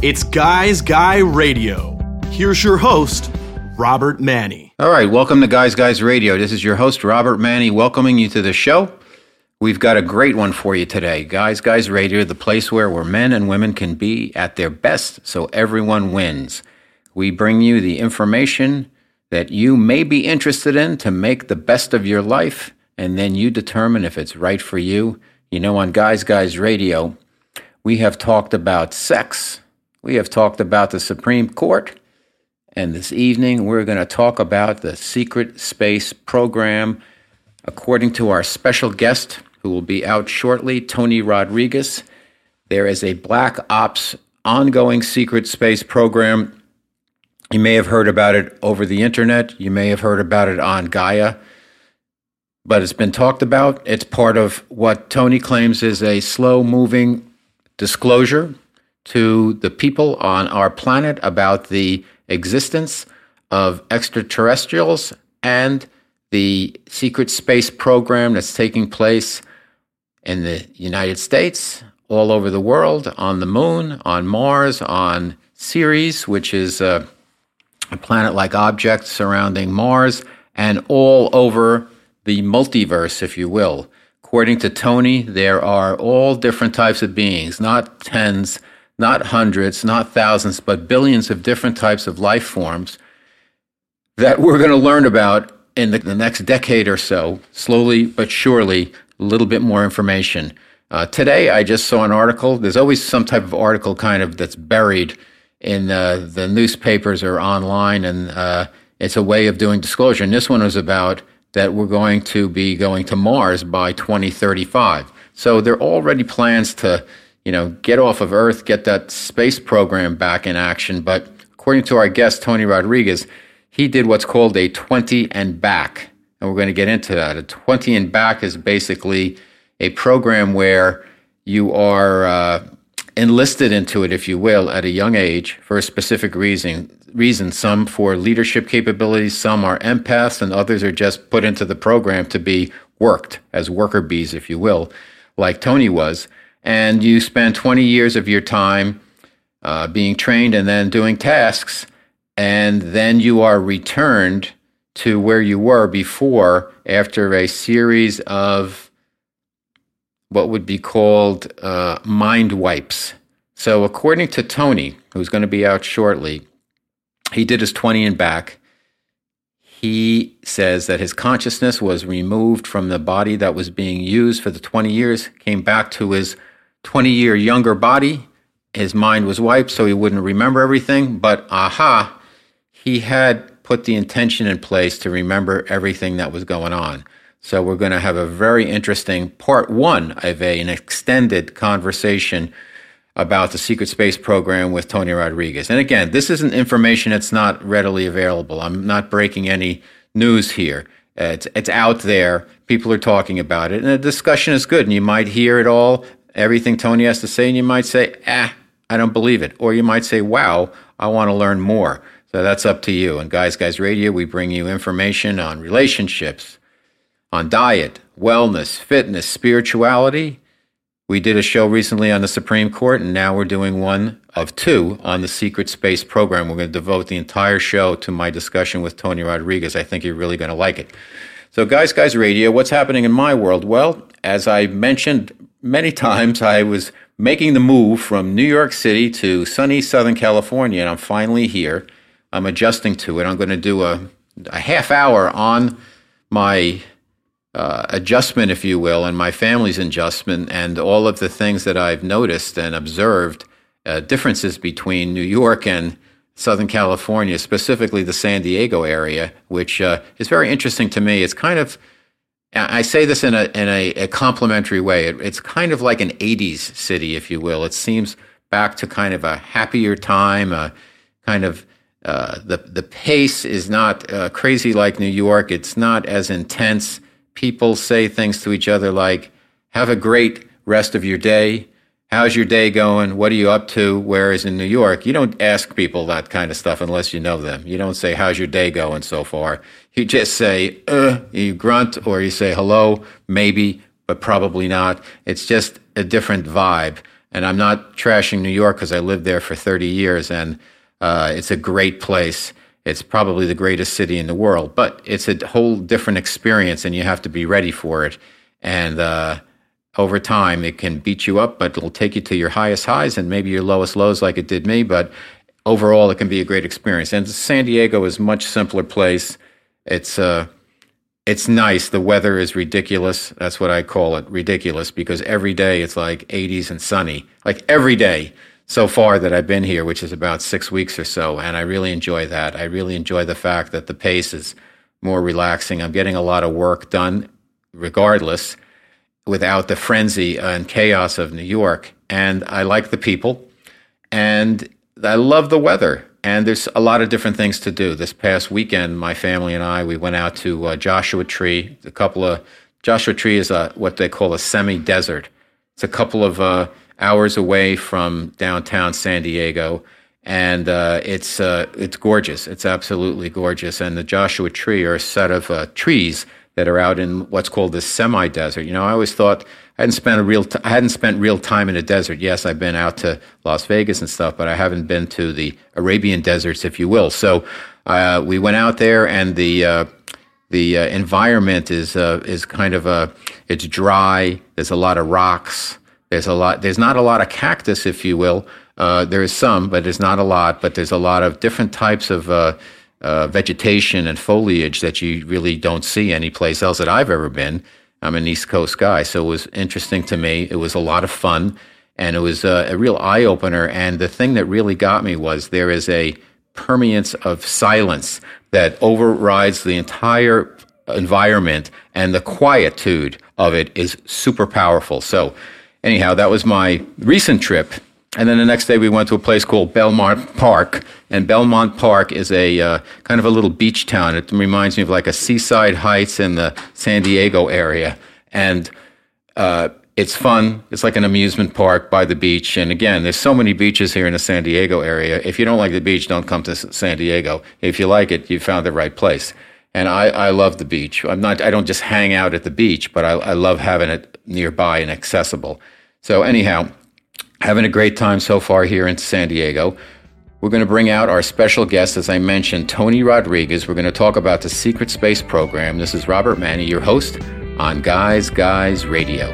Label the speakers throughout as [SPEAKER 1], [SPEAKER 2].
[SPEAKER 1] It's Guys Guy Radio. Here's your host, Robert Manni.
[SPEAKER 2] All right, welcome to Guys Guys Radio. This is your host, Robert Manni, welcoming you to the show. We've got a great one for you today. Guys Guys Radio, the place where, where men and women can be at their best so everyone wins. We bring you the information that you may be interested in to make the best of your life, and then you determine if it's right for you. You know, on Guys Guys Radio, we have talked about sex, we have talked about the Supreme Court, and this evening we're going to talk about the Secret Space Program. According to our special guest, who will be out shortly, Tony Rodriguez, there is a Black Ops ongoing secret space program you may have heard about it over the internet. You may have heard about it on Gaia, but it's been talked about. It's part of what Tony claims is a slow moving disclosure to the people on our planet about the existence of extraterrestrials and the secret space program that's taking place in the United States, all over the world, on the moon, on Mars, on Ceres, which is. Uh, a planet like object surrounding Mars, and all over the multiverse, if you will. According to Tony, there are all different types of beings, not tens, not hundreds, not thousands, but billions of different types of life forms that we're going to learn about in the, the next decade or so, slowly but surely, a little bit more information. Uh, today, I just saw an article. There's always some type of article kind of that's buried in uh, the newspapers or online, and uh, it's a way of doing disclosure. And this one was about that we're going to be going to Mars by 2035. So there are already plans to, you know, get off of Earth, get that space program back in action. But according to our guest Tony Rodriguez, he did what's called a 20 and back, and we're going to get into that. A 20 and back is basically a program where you are uh, enlisted into it, if you will, at a young age for a specific reason. Reason some for leadership capabilities, some are empaths, and others are just put into the program to be worked as worker bees, if you will, like Tony was. And you spend 20 years of your time uh, being trained and then doing tasks, and then you are returned to where you were before after a series of what would be called uh, mind wipes. So, according to Tony, who's going to be out shortly, he did his 20 and back. He says that his consciousness was removed from the body that was being used for the 20 years, came back to his 20 year younger body. His mind was wiped, so he wouldn't remember everything. But aha, he had put the intention in place to remember everything that was going on. So we're going to have a very interesting part one of a, an extended conversation about the secret space program with Tony Rodriguez. And again, this isn't information that's not readily available. I'm not breaking any news here. It's, it's out there. People are talking about it. And the discussion is good. And you might hear it all, everything Tony has to say, and you might say, ah, I don't believe it. Or you might say, wow, I want to learn more. So that's up to you. And Guys Guys Radio, we bring you information on relationships, on diet, wellness, fitness, spirituality. We did a show recently on the Supreme Court, and now we're doing one of two on the Secret Space program. We're going to devote the entire show to my discussion with Tony Rodriguez. I think you're really going to like it. So, Guys, Guys Radio, what's happening in my world? Well, as I mentioned many times, I was making the move from New York City to sunny Southern California, and I'm finally here. I'm adjusting to it. I'm going to do a, a half hour on my uh, adjustment, if you will, and my family's adjustment, and all of the things that I've noticed and observed uh, differences between New York and Southern California, specifically the San Diego area, which uh, is very interesting to me. It's kind of I say this in a in a, a complimentary way. It, it's kind of like an '80s city, if you will. It seems back to kind of a happier time, a kind of uh, the the pace is not uh, crazy like New York. It's not as intense people say things to each other like, have a great rest of your day. How's your day going? What are you up to? Whereas in New York, you don't ask people that kind of stuff unless you know them. You don't say, how's your day going so far? You just say, uh, you grunt or you say hello, maybe, but probably not. It's just a different vibe. And I'm not trashing New York because I lived there for 30 years, and uh, it's a great place. It's probably the greatest city in the world, but it's a whole different experience, and you have to be ready for it. And uh, over time, it can beat you up, but it'll take you to your highest highs and maybe your lowest lows, like it did me. But overall, it can be a great experience. And San Diego is a much simpler place. It's uh, it's nice. The weather is ridiculous. That's what I call it, ridiculous, because every day it's like 80s and sunny, like every day so far that I've been here, which is about six weeks or so. And I really enjoy that. I really enjoy the fact that the pace is more relaxing. I'm getting a lot of work done regardless without the frenzy and chaos of New York. And I like the people and I love the weather and there's a lot of different things to do. This past weekend, my family and I we went out to uh, Joshua Tree. A couple of Joshua Tree is a what they call a semi-desert. It's a couple of uh, hours away from downtown San Diego, and uh, it's uh, it's gorgeous. It's absolutely gorgeous. And the Joshua Tree are a set of uh, trees that are out in what's called the semi-desert. You know, I always thought I hadn't spent a real t- I hadn't spent real time in a desert. Yes, I've been out to Las Vegas and stuff, but I haven't been to the Arabian deserts, if you will. So uh, we went out there, and the uh, the uh, environment is uh, is kind of a it's dry. There's a lot of rocks. There's a lot. There's not a lot of cactus, if you will. Uh, there is some, but there's not a lot. But there's a lot of different types of uh, vegetation and foliage that you really don't see anyplace else that I've ever been. I'm an East Coast guy, so it was interesting to me. It was a lot of fun, and it was a, a real eye opener. And the thing that really got me was there is a permeance of silence that overrides the entire environment, and the quietude of it is super powerful. So, anyhow, that was my recent trip and then the next day we went to a place called Belmont Park. And Belmont Park is a uh, kind of a little beach town. It reminds me of like a Seaside Heights in the San Diego area. And uh, it's fun. It's like an amusement park by the beach. And again, there's so many beaches here in the San Diego area. If you don't like the beach, don't come to San Diego. If you like it, you found the right place. And I, I love the beach. I'm not, I don't just hang out at the beach, but I, I love having it nearby and accessible. So anyhow, having a great time so far here in San Diego. We're going to bring out our special guest, as I mentioned, Tony Rodriguez. We're going to talk about the Secret Space Program. This is Robert Manni, your host on Guys Guys Radio.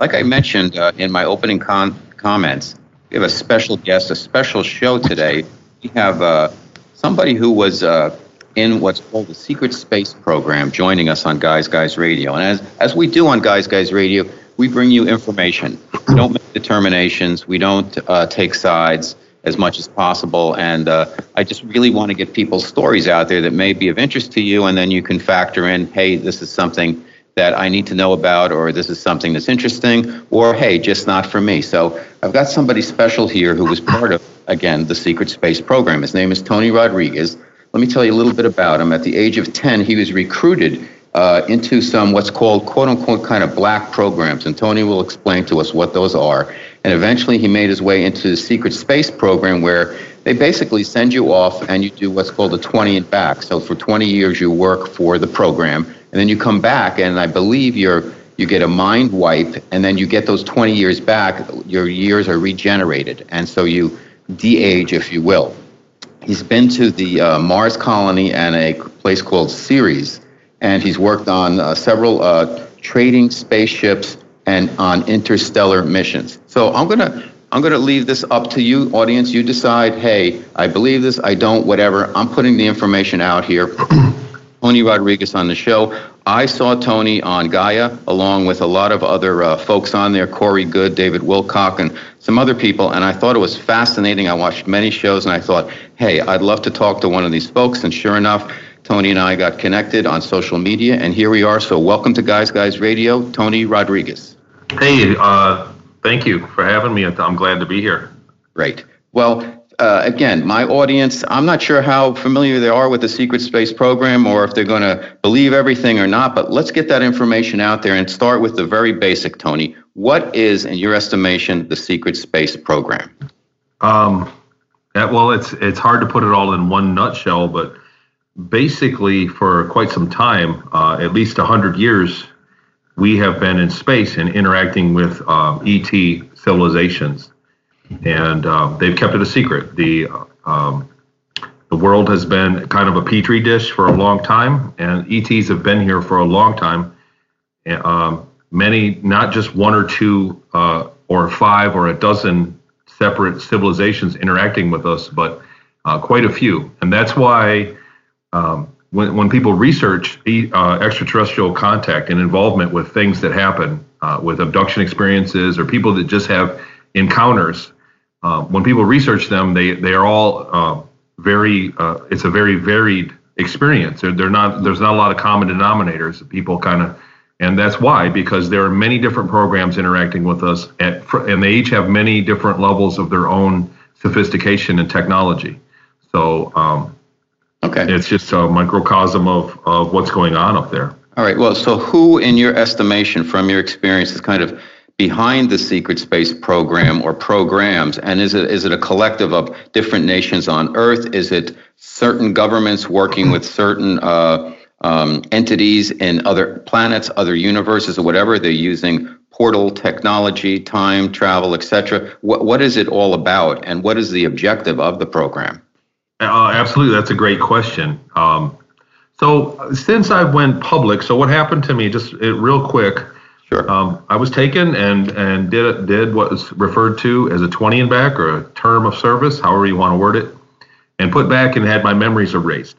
[SPEAKER 2] Like I mentioned uh, in my opening con- comments, we have a special guest, a special show today. We have uh, somebody who was uh, in what's called the Secret Space Program, joining us on Guys Guys Radio. And as, as we do on Guys Guys Radio, we bring you information. We don't make determinations, we don't uh, take sides as much as possible. And uh, I just really want to get people's stories out there that may be of interest to you, and then you can factor in hey, this is something that I need to know about, or this is something that's interesting, or hey, just not for me. So I've got somebody special here who was part of, again, the Secret Space Program. His name is Tony Rodriguez. Let me tell you a little bit about him. At the age of 10, he was recruited uh, into some what's called quote unquote kind of black programs. And Tony will explain to us what those are. And eventually he made his way into the secret space program where they basically send you off and you do what's called a 20 and back. So for 20 years you work for the program and then you come back and I believe you're you get a mind wipe and then you get those 20 years back your years are regenerated and so you de-age if you will He's been to the uh, Mars colony and a place called Ceres, and he's worked on uh, several uh, trading spaceships and on interstellar missions. So I'm gonna I'm gonna leave this up to you, audience. You decide. Hey, I believe this. I don't. Whatever. I'm putting the information out here. Tony Rodriguez on the show. I saw Tony on Gaia along with a lot of other uh, folks on there, Corey Goode, David Wilcock, and some other people, and I thought it was fascinating. I watched many shows, and I thought, hey, I'd love to talk to one of these folks. And sure enough, Tony and I got connected on social media, and here we are. So welcome to Guys Guys Radio, Tony Rodriguez.
[SPEAKER 3] Hey, uh, thank you for having me. I'm glad to be here.
[SPEAKER 2] Great. Well, uh, again, my audience, I'm not sure how familiar they are with the secret space program or if they're going to believe everything or not, but let's get that information out there and start with the very basic, Tony. What is, in your estimation, the secret space program?
[SPEAKER 3] Um, well, it's it's hard to put it all in one nutshell, but basically, for quite some time, uh, at least 100 years, we have been in space and interacting with uh, ET civilizations. And uh, they've kept it a secret. The, um, the world has been kind of a petri dish for a long time, and ETs have been here for a long time. Um, many, not just one or two uh, or five or a dozen separate civilizations interacting with us, but uh, quite a few. And that's why um, when, when people research uh, extraterrestrial contact and involvement with things that happen uh, with abduction experiences or people that just have encounters, uh, when people research them, they, they are all uh, very, uh, it's a very varied experience. They're, they're not, there's not a lot of common denominators. People kind of and that's why, because there are many different programs interacting with us, at, and they each have many different levels of their own sophistication and technology. So, um, okay, it's just a microcosm of, of what's going on up there.
[SPEAKER 2] All right. Well, so who, in your estimation, from your experience, is kind of behind the secret space program or programs? And is it is it a collective of different nations on Earth? Is it certain governments working with certain uh, um, entities in other planets, other universes, or whatever. They're using portal technology, time travel, etc. What what is it all about, and what is the objective of the program?
[SPEAKER 3] Uh, absolutely, that's a great question. Um, so since I went public, so what happened to me? Just it, real quick.
[SPEAKER 2] Sure.
[SPEAKER 3] Um, I was taken and and did did what is referred to as a 20 and back or a term of service, however you want to word it, and put back and had my memories erased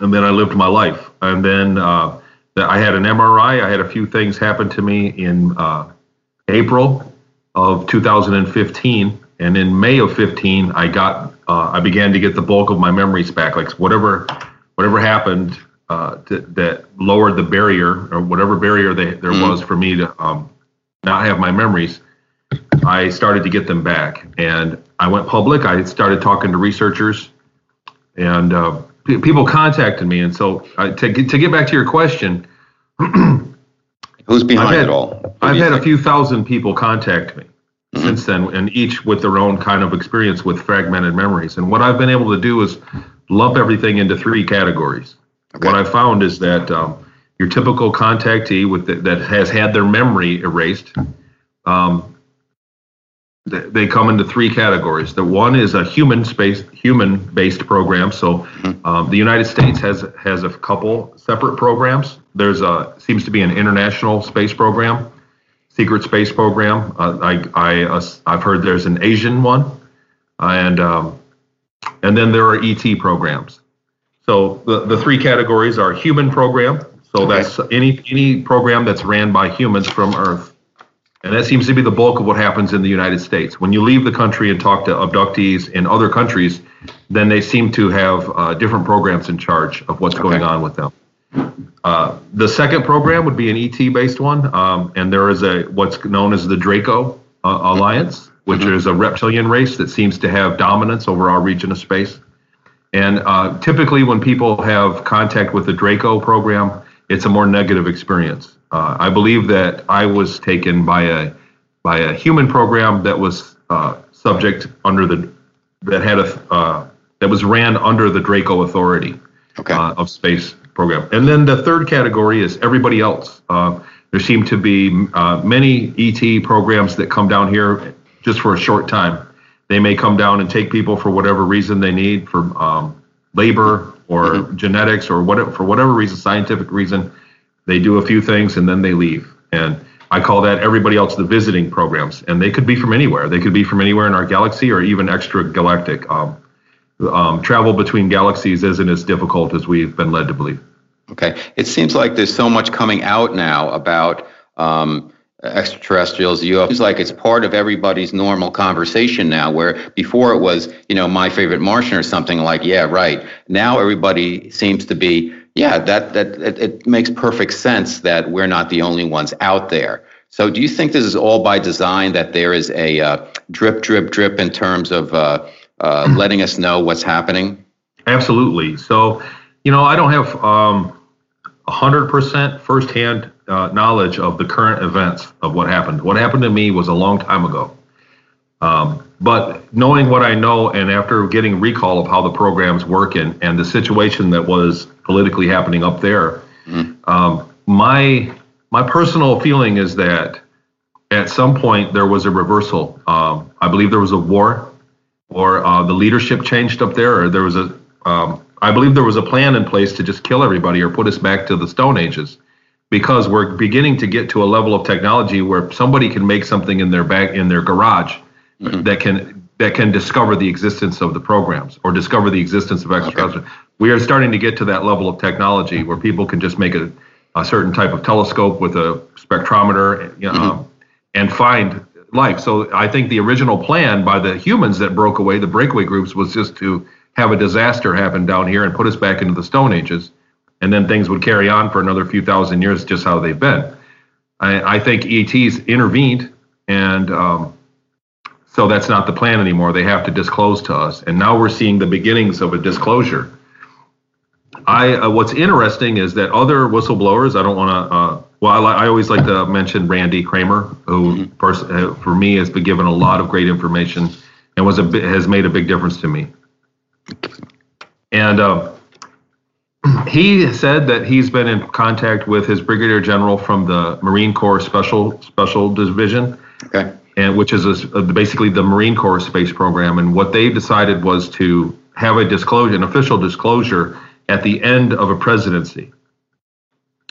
[SPEAKER 3] and then I lived my life. And then uh, I had an MRI. I had a few things happen to me in uh, April of 2015, and in May of 15, I got uh, I began to get the bulk of my memories back. Like whatever whatever happened uh, to, that lowered the barrier or whatever barrier they, there mm. was for me to um, not have my memories. I started to get them back, and I went public. I started talking to researchers, and uh, people contacted me, and so to to get back to your question,
[SPEAKER 2] who's behind had, it all?
[SPEAKER 3] I've had think? a few thousand people contact me mm-hmm. since then, and each with their own kind of experience with fragmented memories. And what I've been able to do is lump everything into three categories. Okay. What I found is that um, your typical contactee with the, that has had their memory erased. Um, they come into three categories. The one is a human space, human-based program. So, mm-hmm. um, the United States has has a couple separate programs. There's a seems to be an international space program, secret space program. Uh, I I uh, I've heard there's an Asian one, and um, and then there are ET programs. So the the three categories are human program. So okay. that's any any program that's ran by humans from Earth and that seems to be the bulk of what happens in the United States. When you leave the country and talk to abductees in other countries, then they seem to have uh, different programs in charge of what's okay. going on with them. Uh, the second program would be an ET based one, um, and there is a what's known as the Draco uh, Alliance, which mm-hmm. is a reptilian race that seems to have dominance over our region of space. And uh, typically, when people have contact with the Draco program, it's a more negative experience. Uh, I believe that I was taken by a by a human program that was uh, subject under the that had a uh, that was ran under the Draco Authority
[SPEAKER 2] okay. Uh,
[SPEAKER 3] of space program. And then the third category is everybody else. Uh, there seem to be uh, many ET programs that come down here just for a short time. They may come down and take people for whatever reason they need for um, labor or mm-hmm. genetics or whatever for whatever reason, scientific reason they do a few things and then they leave. And I call that everybody else the visiting programs. And they could be from anywhere. They could be from anywhere in our galaxy or even extra galactic. Um, um, travel between galaxies isn't as difficult as we've been led to believe.
[SPEAKER 2] Okay. It seems like there's so much coming out now about um, extraterrestrials, UFOs. Like it's part of everybody's normal conversation now, where before it was, you know, my favorite Martian or something like, yeah, right. Now everybody seems to be yeah, that that it, it, makes perfect sense that we're not the only ones out there. So, do you think this is all by design that there is a uh, drip, drip, drip in terms of uh, uh, letting us know what's happening?
[SPEAKER 3] Absolutely. So, you know, I don't have um, 100% firsthand uh, knowledge of the current events of what happened. What happened to me was a long time ago. Um, but knowing what I know, and after getting recall of how the programs work and, and the situation that was politically happening up there, mm. um, my my personal feeling is that at some point there was a reversal. Um, I believe there was a war, or uh, the leadership changed up there, or there was a. Um, I believe there was a plan in place to just kill everybody or put us back to the Stone Ages, because we're beginning to get to a level of technology where somebody can make something in their back in their garage mm-hmm. that can that can discover the existence of the programs or discover the existence of extraterrestrials. Okay. We are starting to get to that level of technology where people can just make a, a certain type of telescope with a spectrometer, you know, mm-hmm. um, and find life. So I think the original plan by the humans that broke away, the breakaway groups, was just to have a disaster happen down here and put us back into the Stone Ages, and then things would carry on for another few thousand years, just how they've been. I, I think ETs intervened and um, so that's not the plan anymore. They have to disclose to us, and now we're seeing the beginnings of a disclosure. I uh, what's interesting is that other whistleblowers. I don't want to. Uh, well, I, I, always like to mention Randy Cramer, who mm-hmm. first, uh, for me has been given a lot of great information and was a has made a big difference to me. And uh, he said that he's been in contact with his brigadier general from the Marine Corps Special Special Division. Okay and which is a, a, basically the Marine Corps space program. And what they decided was to have a disclosure, an official disclosure, at the end of a presidency.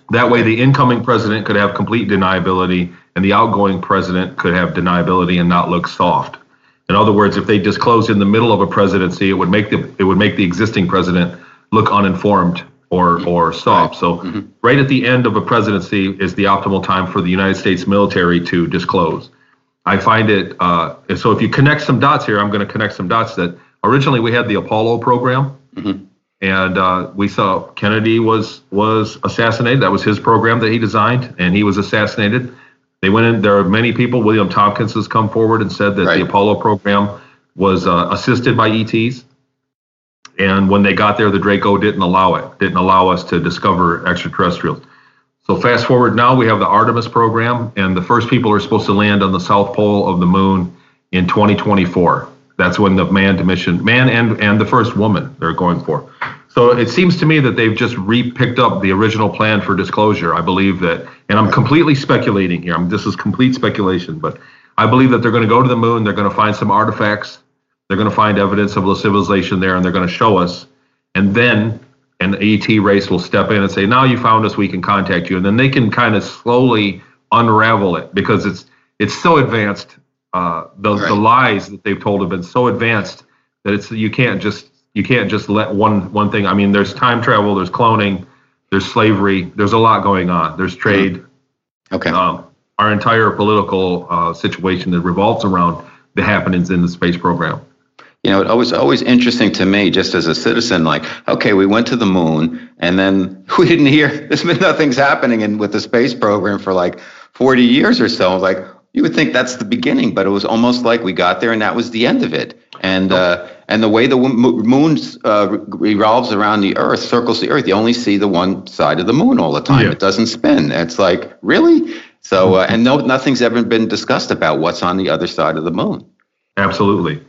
[SPEAKER 3] That way, the incoming president could have complete deniability, and the outgoing president could have deniability and not look soft. In other words, if they disclosed in the middle of a presidency, it would make the it would make the existing president look uninformed or or soft. So, mm-hmm. right at the end of a presidency is the optimal time for the United States military to disclose. I find it, uh, so if you connect some dots here, I'm going to connect some dots that originally we had the Apollo program. Mm-hmm. And uh, we saw Kennedy was was assassinated. That was his program that he designed, and he was assassinated. They went in. There are many people. William Tompkins has come forward and said that right. the Apollo program was uh, assisted by ETs. And when they got there, the Draco didn't allow it. Didn't allow us to discover extraterrestrials. So fast forward now, we have the Artemis program, and the first people are supposed to land on the south pole of the moon in 2024. That's when the manned mission, man and and the first woman they're going for. So it seems to me that they've just re-picked up the original plan for disclosure. I believe that, and I'm completely speculating here. I'm, this is complete speculation, but I believe that they're going to go to the moon. They're going to find some artifacts. They're going to find evidence of a civilization there, and they're going to show us. And then an ET race will step in and say, "Now you found us, we can contact you," and then they can kind of slowly unravel it because it's it's so advanced. Uh, the right. the lies that they've told have been so advanced that it's you can't just you can't just let one one thing. I mean, there's time travel, there's cloning, there's slavery, there's a lot going on. There's trade.
[SPEAKER 2] Okay. Um,
[SPEAKER 3] our entire political uh, situation that revolves around the happenings in the space program
[SPEAKER 2] you know, it was always interesting to me, just as a citizen, like, okay, we went to the moon, and then we didn't hear. There's been nothing's happening in with the space program for like 40 years or so. Like, you would think that's the beginning, but it was almost like we got there and that was the end of it. And uh, and the way the moon uh, revolves around the Earth, circles the Earth, you only see the one side of the moon all the time. Yeah. It doesn't spin. It's like really. So uh, and no, nothing's ever been discussed about what's on the other side of the moon.
[SPEAKER 3] Absolutely.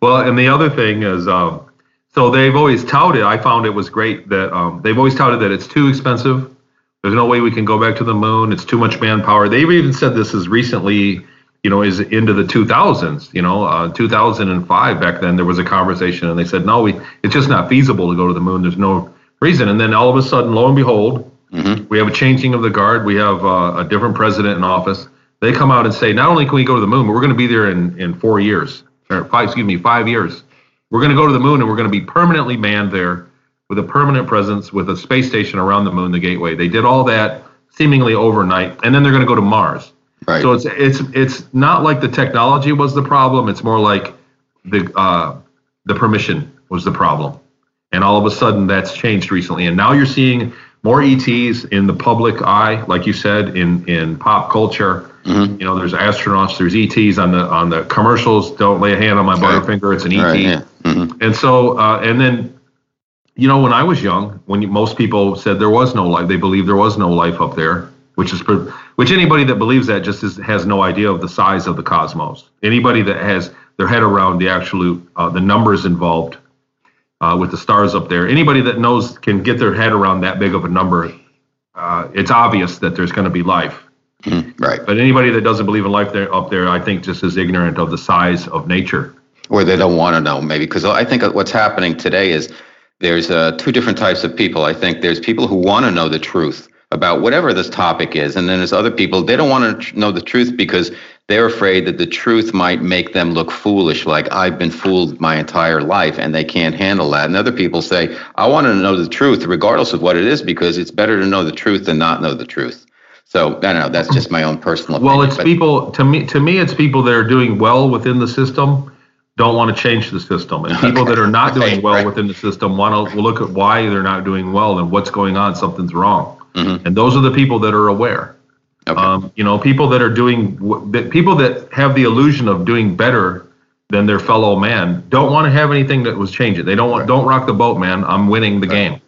[SPEAKER 3] Well, and the other thing is, um, so they've always touted. I found it was great that um, they've always touted that it's too expensive. There's no way we can go back to the moon. It's too much manpower. They've even said this as recently, you know, is into the 2000s. You know, uh, 2005 back then there was a conversation, and they said no, we it's just not feasible to go to the moon. There's no reason. And then all of a sudden, lo and behold, mm-hmm. we have a changing of the guard. We have uh, a different president in office. They come out and say, not only can we go to the moon, but we're going to be there in in four years or five, excuse me, five years. We're going to go to the moon and we're going to be permanently manned there with a permanent presence with a space station around the moon, the gateway. They did all that seemingly overnight, and then they're going to go to Mars. Right. So it's it's it's not like the technology was the problem. It's more like the uh, the permission was the problem, and all of a sudden that's changed recently. And now you're seeing more ETs in the public eye, like you said, in in pop culture. Mm-hmm. You know, there's astronauts, there's ETs on the on the commercials. Don't lay a hand on my right. butterfinger; it's an ET. Right, yeah. mm-hmm. And so, uh, and then, you know, when I was young, when you, most people said there was no life, they believed there was no life up there, which is which anybody that believes that just is, has no idea of the size of the cosmos. Anybody that has their head around the absolute uh, the numbers involved uh, with the stars up there. Anybody that knows can get their head around that big of a number. Uh, it's obvious that there's going to be life.
[SPEAKER 2] Mm, right.
[SPEAKER 3] But anybody that doesn't believe in life there up there, I think, just is ignorant of the size of nature.
[SPEAKER 2] Or they don't want to know, maybe, because I think what's happening today is there's uh, two different types of people. I think there's people who want to know the truth about whatever this topic is, and then there's other people they don't want to know the truth because they're afraid that the truth might make them look foolish, like I've been fooled my entire life, and they can't handle that. And other people say, I want to know the truth, regardless of what it is, because it's better to know the truth than not know the truth. So I don't know. That's just my own personal.
[SPEAKER 3] Opinion, well, it's people to me. To me, it's people that are doing well within the system don't want to change the system, and people okay. that are not doing right, well right. within the system want to look at why they're not doing well and what's going on. Something's wrong, mm-hmm. and those are the people that are aware. Okay. Um, you know, people that are doing people that have the illusion of doing better than their fellow man don't want to have anything that was changing. They don't want right. don't rock the boat, man. I'm winning the game.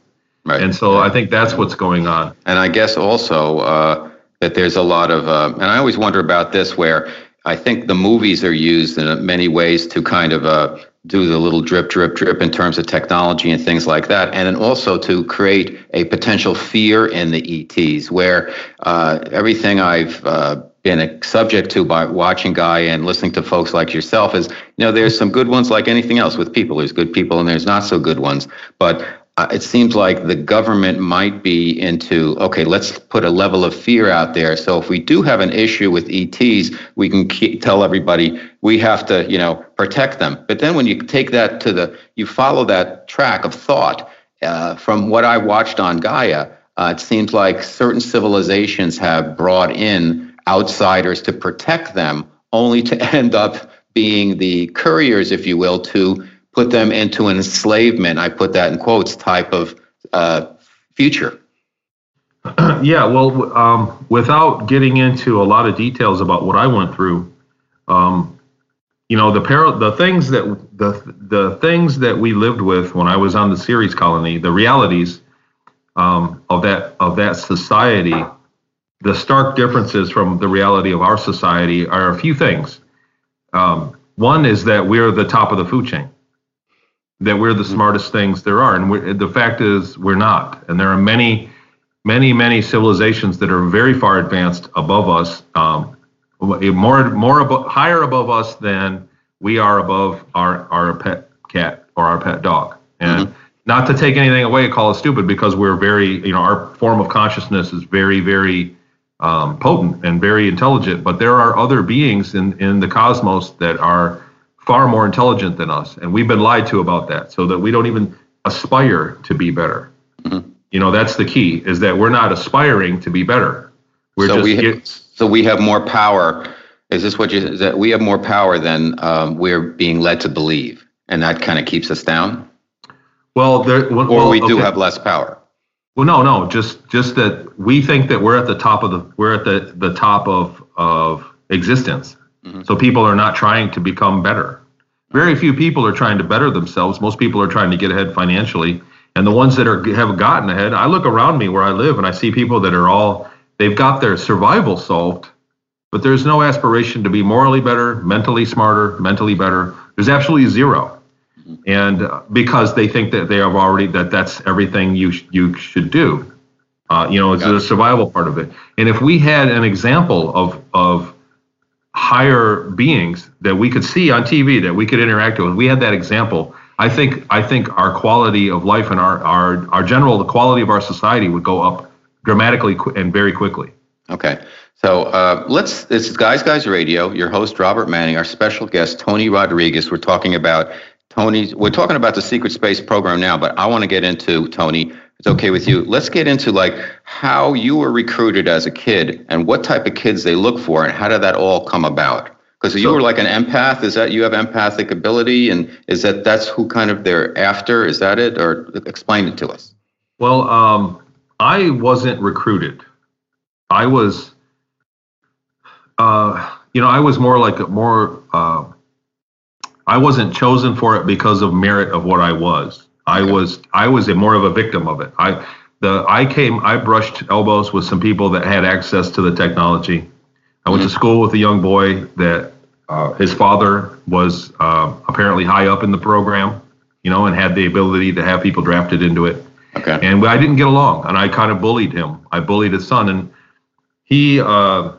[SPEAKER 3] Right. And so I think that's what's going on.
[SPEAKER 2] And I guess also uh, that there's a lot of, uh, and I always wonder about this, where I think the movies are used in many ways to kind of uh, do the little drip, drip, drip in terms of technology and things like that, and then also to create a potential fear in the ETs, where uh, everything I've uh, been subject to by watching Gaia and listening to folks like yourself is, you know, there's some good ones like anything else with people. There's good people and there's not so good ones, but uh, it seems like the government might be into okay let's put a level of fear out there. So if we do have an issue with ets we can keep, tell everybody we have to you know protect them. But then when you take that to the you follow that track of thought uh, from what i watched on gaia uh, it seems like certain civilizations have brought in outsiders to protect them only to end up being the couriers if you will to put them into an enslavement, I put that in quotes, type of uh, future?
[SPEAKER 3] yeah, well, um, without getting into a lot of details about what I went through, um, you know, the par- the things that the the things that we lived with when I was on the Ceres colony, the realities um, of that of that society, the stark differences from the reality of our society are a few things. Um, one is that we're the top of the food chain that we're the mm-hmm. smartest things there are. And the fact is, we're not. And there are many, many, many civilizations that are very far advanced above us, um, more, more abo- higher above us than we are above our, our pet cat or our pet dog. And mm-hmm. not to take anything away, call us stupid because we're very, you know, our form of consciousness is very, very um, potent and very intelligent. But there are other beings in, in the cosmos that are far more intelligent than us, and we've been lied to about that, so that we don't even aspire to be better. Mm-hmm. You know, that's the key: is that we're not aspiring to be better. We're
[SPEAKER 2] so just we have, so we have more power. Is this what you? Is that we have more power than um, we're being led to believe, and that kind of keeps us down.
[SPEAKER 3] Well, there, well,
[SPEAKER 2] or we do okay. have less power.
[SPEAKER 3] Well, no, no, just just that we think that we're at the top of the we're at the the top of of existence. Mm-hmm. So people are not trying to become better. Very few people are trying to better themselves. Most people are trying to get ahead financially. And the ones that are have gotten ahead, I look around me where I live and I see people that are all they've got their survival solved, but there's no aspiration to be morally better, mentally smarter, mentally better. There's absolutely zero. And uh, because they think that they have already that that's everything you sh- you should do. Uh, you know, it's the survival part of it. And if we had an example of of higher beings that we could see on TV that we could interact with. We had that example. I think I think our quality of life and our our our general the quality of our society would go up dramatically and very quickly.
[SPEAKER 2] Okay. So uh, let's. This is Guys Guys Radio. Your host Robert Manning. Our special guest Tony Rodriguez. We're talking about Tony's. We're talking about the Secret Space program now, but I want to get into Tony it's okay with you, let's get into like how you were recruited as a kid and what type of kids they look for and how did that all come about? Because you were like an empath. Is that you have empathic ability, and is that that's who kind of they're after? Is that it, or explain it to us?
[SPEAKER 3] Well, um, I wasn't recruited. I was, uh, you know, I was more like a more. Uh, I wasn't chosen for it because of merit of what I was. I was I was a more of a victim of it. I the I came I brushed elbows with some people that had access to the technology. I went mm-hmm. to school with a young boy that uh, his father was uh, apparently high up in the program, you know, and had the ability to have people drafted into it.
[SPEAKER 2] Okay.
[SPEAKER 3] And I didn't get along, and I kind of bullied him. I bullied his son, and he uh,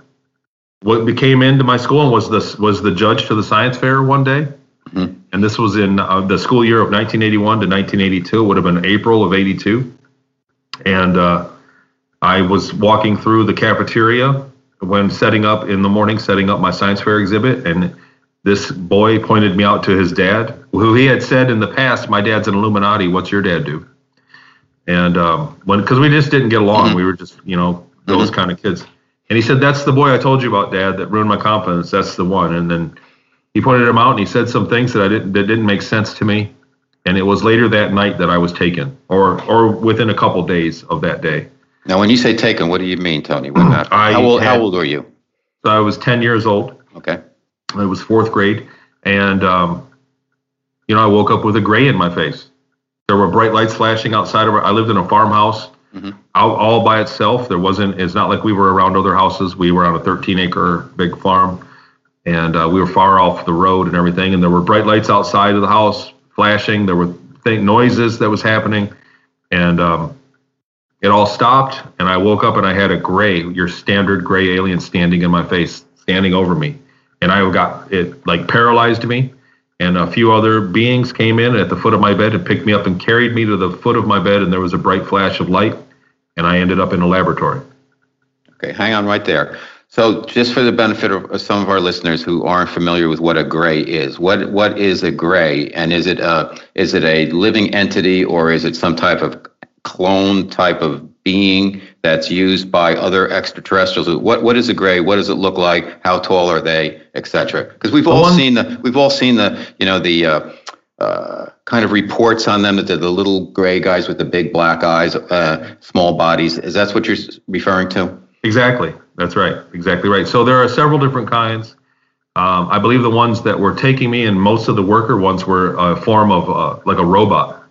[SPEAKER 3] what became into my school and was the was the judge to the science fair one day.
[SPEAKER 2] Mhm.
[SPEAKER 3] And this was in uh, the school year of 1981 to 1982. It would have been April of 82. And uh, I was walking through the cafeteria when setting up in the morning, setting up my science fair exhibit, and this boy pointed me out to his dad, who he had said in the past, "My dad's an Illuminati. What's your dad do?" And um, when because we just didn't get along, we were just you know those kind of kids. And he said, "That's the boy I told you about, Dad. That ruined my confidence. That's the one." And then he pointed him out, and he said some things that I didn't that didn't make sense to me. And it was later that night that I was taken, or or within a couple days of that day.
[SPEAKER 2] Now, when you say taken, what do you mean, Tony? What happened?
[SPEAKER 3] I
[SPEAKER 2] how, old, how old were you?
[SPEAKER 3] So I was 10 years old.
[SPEAKER 2] Okay.
[SPEAKER 3] It was fourth grade, and um, you know I woke up with a gray in my face. There were bright lights flashing outside of. Our, I lived in a farmhouse,
[SPEAKER 2] Mhm.
[SPEAKER 3] out all by itself. There wasn't. It's not like we were around other houses. We were on a 13 acre big farm, and uh, we were far off the road and everything. And there were bright lights outside of the house flashing. There were th- noises that was happening, and um, it all stopped. And I woke up and I had a gray, your standard gray alien, standing in my face, standing over me and I got it like paralyzed me. And a few other beings came in at the foot of my bed and picked me up and carried me to the foot of my bed. And there was a bright flash of light, and I ended up in a laboratory.
[SPEAKER 2] Okay, hang on right there. So, just for the benefit of some of our listeners who aren't familiar with what a gray is, what what is a gray, and is it a is it a living entity or is it some type of clone type of being that's used by other extraterrestrials? What what is a gray? What does it look like? How tall are they, etc. Because we've all seen the we've all seen the you know the uh, uh, kind of reports on them that they're the little gray guys with the big black eyes, uh, small bodies. Is that what you're referring to?
[SPEAKER 3] Exactly. That's right. Exactly right. So there are several different kinds. Um, I believe the ones that were taking me and most of the worker ones were a form of uh, like a robot,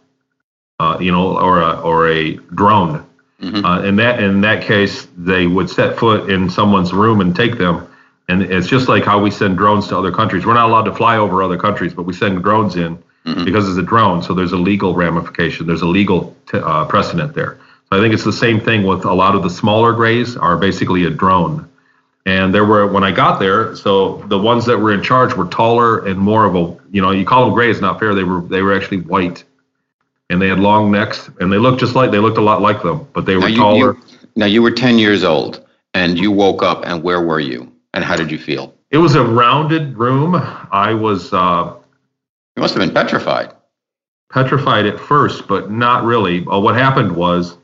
[SPEAKER 3] uh, you know, or a, or a drone.
[SPEAKER 2] Mhm.
[SPEAKER 3] Uh, in that in that case, they would set foot in someone's room and take them. And it's just like how we send drones to other countries. We're not allowed to fly over other countries, but we send drones in because it's a drone. So there's a legal ramification. There's a legal t- uh, precedent there. I think it's the same thing with a lot of the smaller grays are basically a drone. And there were when I got there, so the ones that were in charge were taller and more of a you know you call them gray is not fair. They were they were actually white, and they had long necks and they looked just like they looked a lot like them, but they were
[SPEAKER 2] Now you,
[SPEAKER 3] taller.
[SPEAKER 2] you, now you were 10 years old and you woke up and where were you and how did you feel?
[SPEAKER 3] It was a rounded room. I was uh,
[SPEAKER 2] You must have been petrified.
[SPEAKER 3] petrified at first, but not really. Uh, what happened was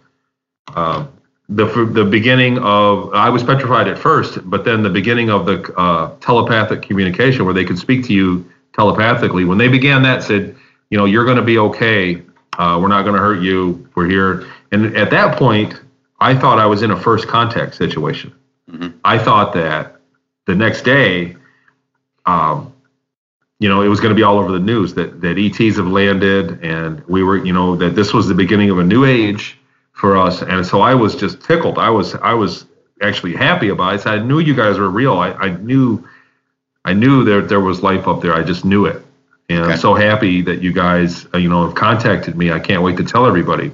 [SPEAKER 3] uh, the the beginning of I was petrified at first, but then the beginning of the uh, telepathic communication, where they could speak to you telepathically. When they began that, said, you know, you're going to be okay. Uh, we're not going to hurt you. We're here. And at that point, I thought I was in a first contact situation. I thought that the next day, um, you know, it was going to be all over the news that that ETs have landed, and we were, you know, that this was the beginning of a new age for us. And so I was just tickled. I was I was actually happy about it. So I knew you guys were real. I, I knew I knew there there was life up there. I just knew it, and
[SPEAKER 2] Okay.
[SPEAKER 3] I'm so happy that you guys, uh, you know, have contacted me. I can't wait to tell everybody.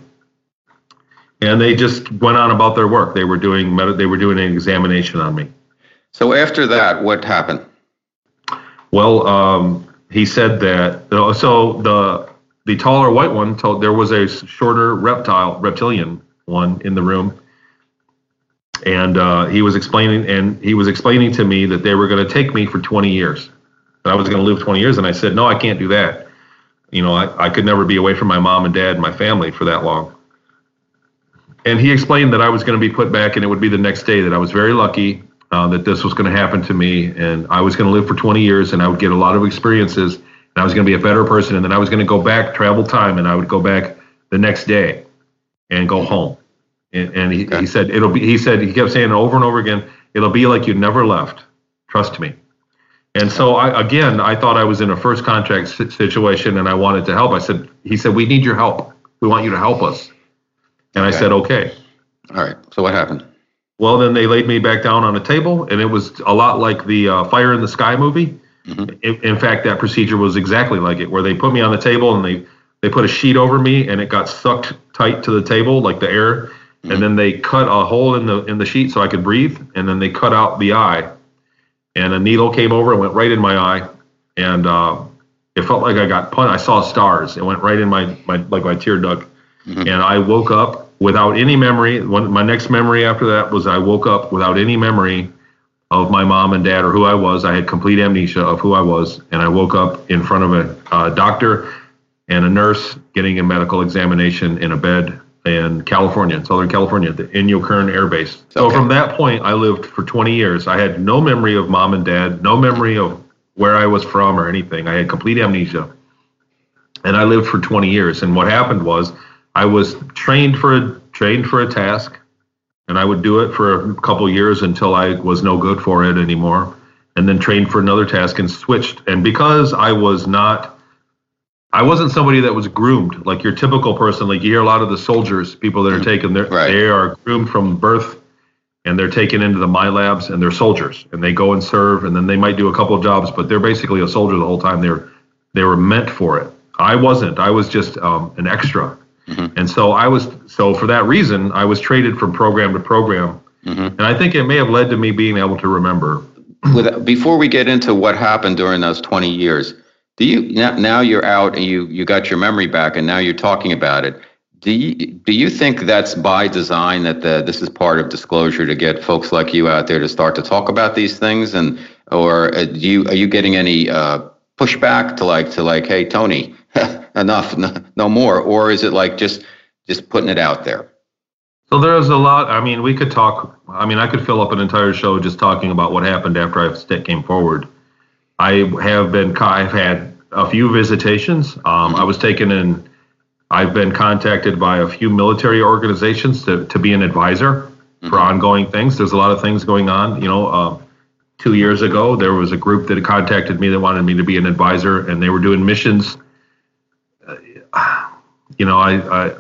[SPEAKER 3] And they just went on about their work. They were doing they were doing an examination on me.
[SPEAKER 2] So after that, what happened?
[SPEAKER 3] Well, um, he said that. So the the taller white one told there was a shorter reptile reptilian one in the room, and uh, he was explaining and he was explaining to me that they were going to take me for 20 years. That I was going to live 20 years, and I said, no, I can't do that. You know, I, I could never be away from my mom and dad and my family for that long. And he explained that I was going to be put back, and it would be the next day. That I was very lucky uh, that this was going to happen to me, and I was going to live for 20 years, and I would get a lot of experiences, and I was going to be a better person, and then I was going to go back, travel time, and I would go back the next day, and go home. And, and he,
[SPEAKER 2] Okay.
[SPEAKER 3] he said it'll be. He said he kept saying it over and over again. It'll be like you never left. Trust me. And so I again, I thought I was in a first contract situation, and I wanted to help. I said, he said, we need your help. We want you to help us. And I said, okay.
[SPEAKER 2] All right. So what happened?
[SPEAKER 3] Well, then they laid me back down on a table, and it was a lot like the uh, Fire in the Sky movie, Mm-hmm. In, in fact, that procedure was exactly like it, where they put me on the table and they they put a sheet over me and it got sucked tight to the table like the air and mm-hmm. then they cut a hole in the in the sheet so I could breathe and then they cut out the eye and a needle came over and went right in my eye and uh, it felt like I got punched. I saw stars. It went right in my my like my tear duct mm-hmm. and I woke up without any memory. One, my next memory after that was I woke up without any memory of my mom and dad or who I was. I had complete amnesia of who I was, and I woke up in front of a uh, doctor and a nurse getting a medical examination in a bed in California, Southern California, at the Inyo Kern Air Base. So
[SPEAKER 2] Okay.
[SPEAKER 3] from that point, I lived for 20 years. I had no memory of mom and dad, no memory of where I was from or anything. I had complete amnesia and I lived for 20 years. And what happened was, I was trained for a trained for a task, and I would do it for a couple years until I was no good for it anymore, and then trained for another task and switched. And because I was not, I wasn't somebody that was groomed like your typical person. Like you hear a lot of the soldiers, people that are taken,
[SPEAKER 2] Right.
[SPEAKER 3] they are groomed from birth. And they're taken into the MILABs, and they're soldiers, and they go and serve, and then they might do a couple of jobs, but they're basically a soldier the whole time. They're they were meant for it. I wasn't. I was just um, an extra. And so I was so for that reason I was traded from program to program. And I think it may have led to me being able to remember.
[SPEAKER 2] With, before we get into what happened during those 20 years, do you now, now you're out and you you got your memory back and now you're talking about it. Do you do you think that's by design that the, this is part of disclosure to get folks like you out there to start to talk about these things and or uh, do you are you getting any uh, pushback to like to like hey Tony enough no, more or is it like just just putting it out there?
[SPEAKER 3] So there's a lot. I mean, we could talk. I mean, I could fill up an entire show just talking about what happened after I came forward. I have been. I've had a few visitations. Um, I was taken in. I've been contacted by a few military organizations to, to be an advisor for ongoing things. There's a lot of things going on. You know, uh, two years ago there was a group that contacted me that wanted me to be an advisor, and they were doing missions. You know, I, I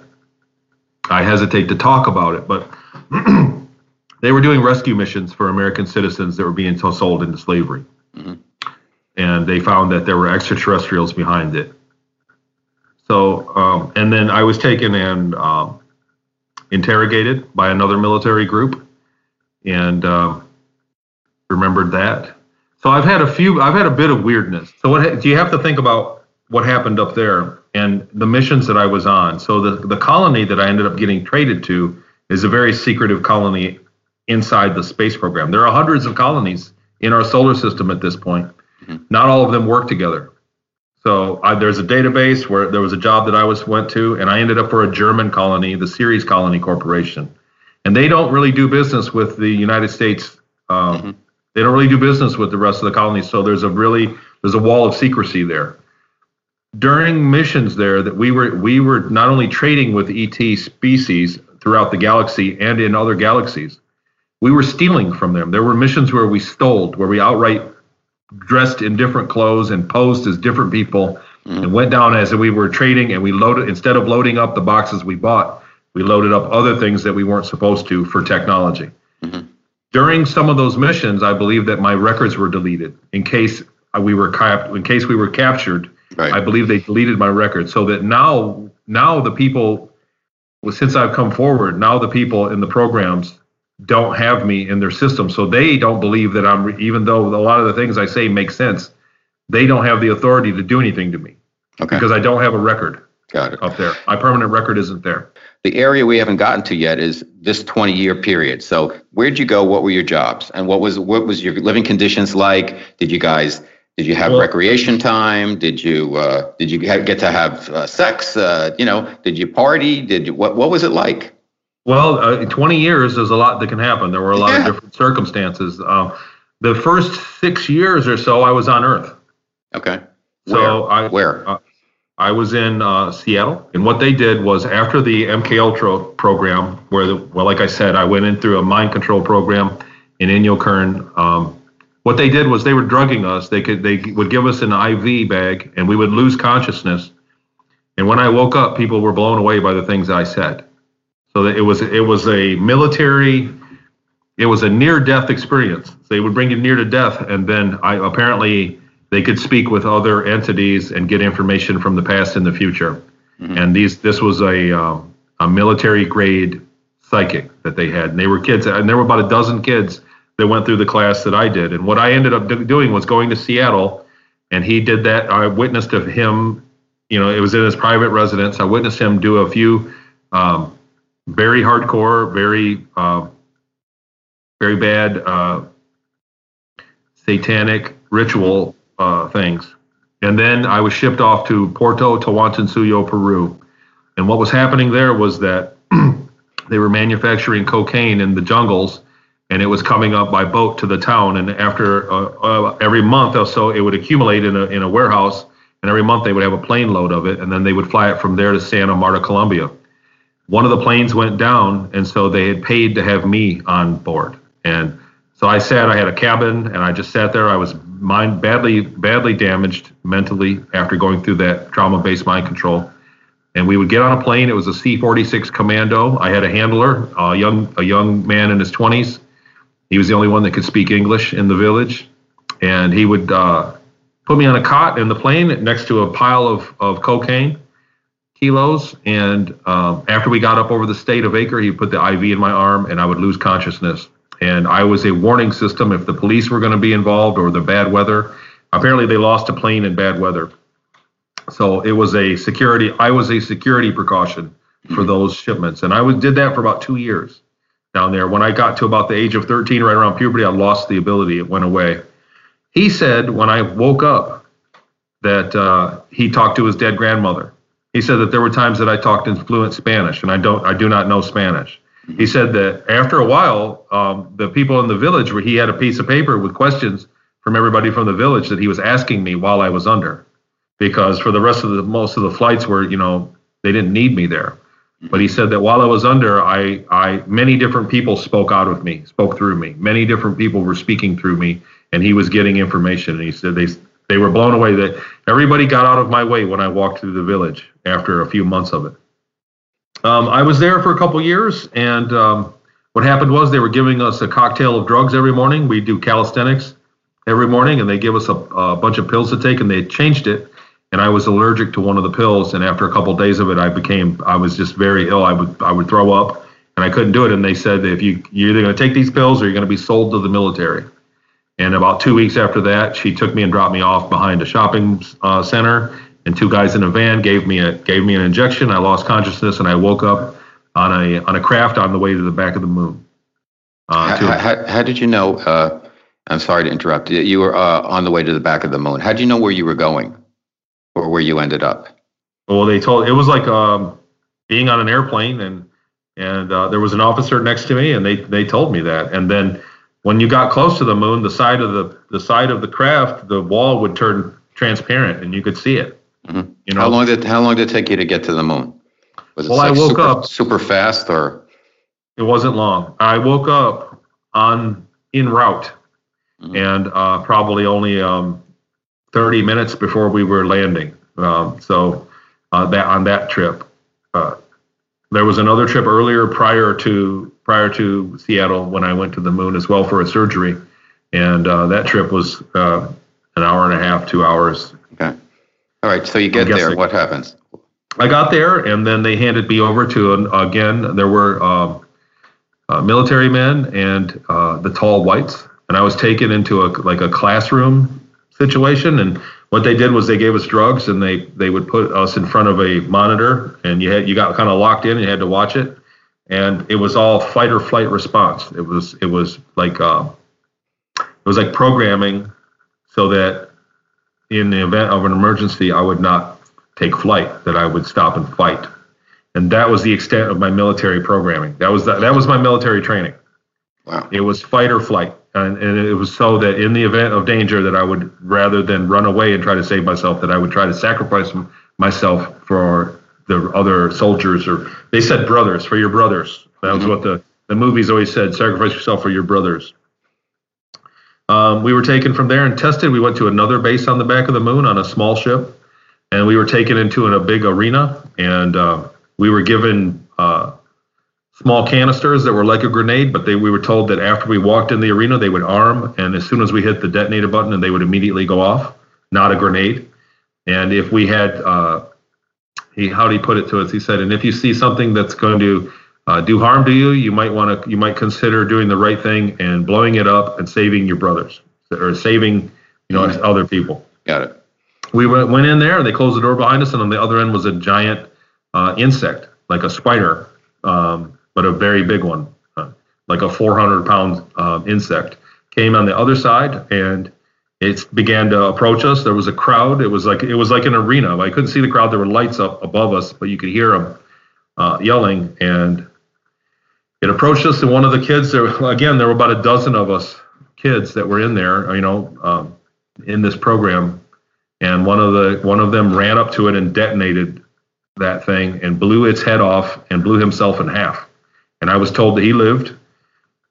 [SPEAKER 3] I hesitate to talk about it, but they were doing rescue missions for American citizens that were being sold into slavery. And they found that there were extraterrestrials behind it. So, um, and then I was taken and um, interrogated by another military group and uh, remembered that. So I've had a few, I've had a bit of weirdness. So what do you have to think about what happened up there and the missions that I was on? So the, the colony that I ended up getting traded to is a very secretive colony inside the space program. There are hundreds of colonies in our solar system at this point. Not all of them work together. So I, there's a database where there was a job that I was went to, and I ended up for a German colony, the Ceres Colony Corporation, and they don't really do business with the United States. Um, They don't really do business with the rest of the colonies. So there's a really there's a wall of secrecy there. During missions there, that we were we were not only trading with ET species throughout the galaxy and in other galaxies, we were stealing from them. There were missions where we stole, where we outright dressed in different clothes and posed as different people mm. and went down as if we were trading and we loaded instead of loading up the boxes we bought we loaded up other things that we weren't supposed to for technology. Mm-hmm. During some of those missions i believe that my records were deleted in case we were cap- in case we were captured
[SPEAKER 2] Right.
[SPEAKER 3] i believe they deleted my record so that now now the people since i've come forward now the people in the programs don't have me in their system so they don't believe that i'm even though a lot of the things i say make sense they don't have the authority to do anything to me
[SPEAKER 2] Okay.
[SPEAKER 3] because i don't have a record
[SPEAKER 2] Got it.
[SPEAKER 3] up there my permanent record isn't there
[SPEAKER 2] The area we haven't gotten to yet is this 20 year period. So where'd you go? What were your jobs? And what was what was your living conditions like? Did you guys did you have
[SPEAKER 3] Well-
[SPEAKER 2] recreation time? Did you uh, did you get to have uh, sex? Uh, you know, did you party? Did you what what was it like?
[SPEAKER 3] Well, uh, in 20 years, there's a lot that can happen. There were a lot
[SPEAKER 2] Yeah.
[SPEAKER 3] of different circumstances. Um, the first six years or so, I was on Earth.
[SPEAKER 2] Okay.
[SPEAKER 3] So
[SPEAKER 2] Where?
[SPEAKER 3] I,
[SPEAKER 2] Where?
[SPEAKER 3] uh, I was in uh, Seattle, and what they did was after the MK Ultra program, where the, well, like I said, I went in through a mind control program in Inyo Kern. Um, what they did was they were drugging us. They could they would give us an IV bag, and we would lose consciousness. And when I woke up, people were blown away by the things I said. So that it was it was a military, it was a near death experience. They would bring you near to death, and then I apparently they could speak with other entities and get information from the past and the future.
[SPEAKER 2] Mm-hmm.
[SPEAKER 3] And these this was a uh, a military grade psychic that they had. And they were kids, and there were about a dozen kids that went through the class that I did. And what I ended up do- doing was going to Seattle, and he did that. I witnessed of him. You know, it was in his private residence. I witnessed him do a few um, very hardcore, very uh, very bad uh, satanic ritual uh, things. And then I was shipped off to Porto Tawantinsuyo, Peru. And what was happening there was that they were manufacturing cocaine in the jungles and it was coming up by boat to the town. And after uh, uh, every month or so, it would accumulate in a, in a warehouse. And every month they would have a plane load of it. And then they would fly it from there to Santa Marta, Colombia. One of the planes went down. And so they had paid to have me on board. And so I sat, I had a cabin, and I just sat there. I was mind badly, badly damaged mentally after going through that trauma-based mind control. And we would get on a plane. It was a C-46 Commando. I had a handler, a young, a young man in his 20s. He was the only one that could speak English in the village, and he would uh, put me on a cot in the plane next to a pile of, of cocaine kilos. And um, after we got up over the state of Acre, he put the IV in my arm, and I would lose consciousness and I was a warning system if the police were going to be involved or the bad weather. Apparently, they lost a plane in bad weather, so it was a security. I was a security precaution for those shipments, and I was, did that for about two years down there. When I got to about the age of 13, right around puberty, I lost the ability. It went away. He said when I woke up that uh, he talked to his dead grandmother. He said that there were times that I talked in fluent Spanish, and I don't, I do not know Spanish. He said that after a while, um, the people in the village, where he had a piece of paper with questions from everybody from the village that he was asking me while I was under, because for the rest of the most of the flights were, you know, they didn't need me there. But he said that while I was under, I, I, many different people spoke out of me, spoke through me. Many different people were speaking through me, and he was getting information. And he said they, they were blown away that everybody got out of my way when I walked through the village after a few months of it. Um, I was there for a couple years, and um, what happened was they were giving us a cocktail of drugs every morning. We do calisthenics every morning, and they give us a, a bunch of pills to take, and they changed it. And I was allergic to one of the pills, and after a couple of days of it, I became I was just very ill. I would I would throw up, and I couldn't do it. And they said that if you you're either going to take these pills or you're going to be sold to the military. And about two weeks after that, she took me and dropped me off behind a shopping uh, center and two guys in a van gave me a gave me an injection. I lost consciousness and I woke up on a on a craft on the way to the back of the moon.
[SPEAKER 2] Uh, how, how, how, did you know? Uh, I'm sorry to interrupt. You were uh, on the way to the back of the moon. How did you know where you were going, or where you ended up?
[SPEAKER 3] Well, they told it was like um, being on an airplane, and and uh, there was an officer next to me, and they they told me that. And then when you got close to the moon, the side of the the side of the craft, the wall would turn transparent, and you could see it.
[SPEAKER 2] Mm-hmm. You know, how long did how long did it take you to get to the moon?
[SPEAKER 3] Was it well, like I woke
[SPEAKER 2] super,
[SPEAKER 3] up
[SPEAKER 2] super fast, or
[SPEAKER 3] it wasn't long. I woke up on in route, mm-hmm. and uh, probably only um, 30 minutes before we were landing. Um, so uh, that on that trip, uh, there was another trip earlier prior to prior to Seattle when I went to the moon as well for a surgery, and uh, that trip was uh, an hour and a half, two hours.
[SPEAKER 2] Okay. All right, so you get there. What happens?
[SPEAKER 3] I got there, and then they handed me over to an, again. There were um, uh, military men and uh, the tall whites, and I was taken into a like a classroom situation. And what they did was they gave us drugs, and they they would put us in front of a monitor, and you had you got kind of locked in, and you had to watch it, and it was all fight or flight response. It was it was like uh, it was like programming, so that in the event of an emergency, I would not take flight, that I would stop and fight. And that was the extent of my military programming. That was the, that was my military training.
[SPEAKER 2] Wow.
[SPEAKER 3] It was fight or flight. And, and it was so that in the event of danger that I would rather than run away and try to save myself, that I would try to sacrifice myself for the other soldiers or they said brothers for your brothers. That was mm-hmm. what the, the movies always said, sacrifice yourself for your brothers. Um, we were taken from there and tested. We went to another base on the back of the moon on a small ship, and we were taken into a big arena, and uh, we were given uh, small canisters that were like a grenade, but they, we were told that after we walked in the arena, they would arm, and as soon as we hit the detonator button, and they would immediately go off. not a grenade. And if we had, uh, he how did he put it to us? He said, and if you see something that's going to uh, do harm to you, you might want to you might consider doing the right thing and blowing it up and saving your brothers or saving you know mm-hmm. other people.
[SPEAKER 2] Got it.
[SPEAKER 3] We went, went in there and they closed the door behind us, and on the other end was a giant uh, insect, like a spider, um, but a very big one, uh, like a 400 pound uh, insect, came on the other side and it began to approach us. There was a crowd. It was like it was like an arena. I couldn't see the crowd. There were lights up above us, but you could hear them uh, yelling. And it approached us. And one of the kids, there again, there were about a dozen of us kids that were in there. You know, um, in this program, and one of the one of them ran up to it and detonated that thing and blew its head off and blew himself in half. And I was told that he lived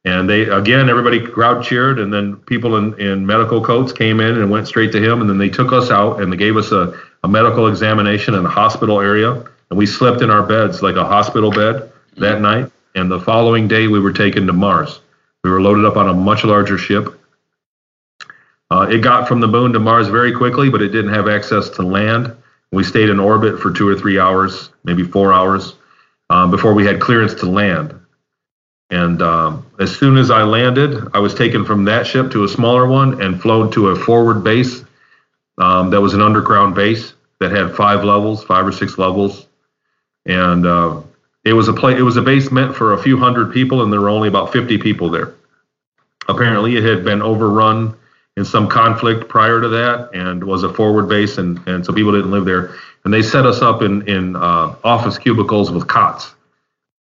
[SPEAKER 3] and they again, everybody crowd cheered, and then people in, in medical coats came in and went straight to him, and then they took us out and they gave us a, a medical examination in the hospital area, and we slept in our beds like a hospital bed that mm-hmm. night. And the following day, we were taken to Mars. We were loaded up on a much larger ship. Uh, it got from the moon to Mars very quickly, but it didn't have access to land. We stayed in orbit for two or three hours, maybe four hours, um, before we had clearance to land. And um, as soon as I landed, I was taken from that ship to a smaller one and flown to a forward base um, that was an underground base that had five levels, five or six levels. And uh, it was a play, it was a base meant for a few hundred people, and there were only about 50 people there. Apparently, it had been overrun in some conflict prior to that, and was a forward base, and, and so people didn't live there. And they set us up in in uh, office cubicles with cots.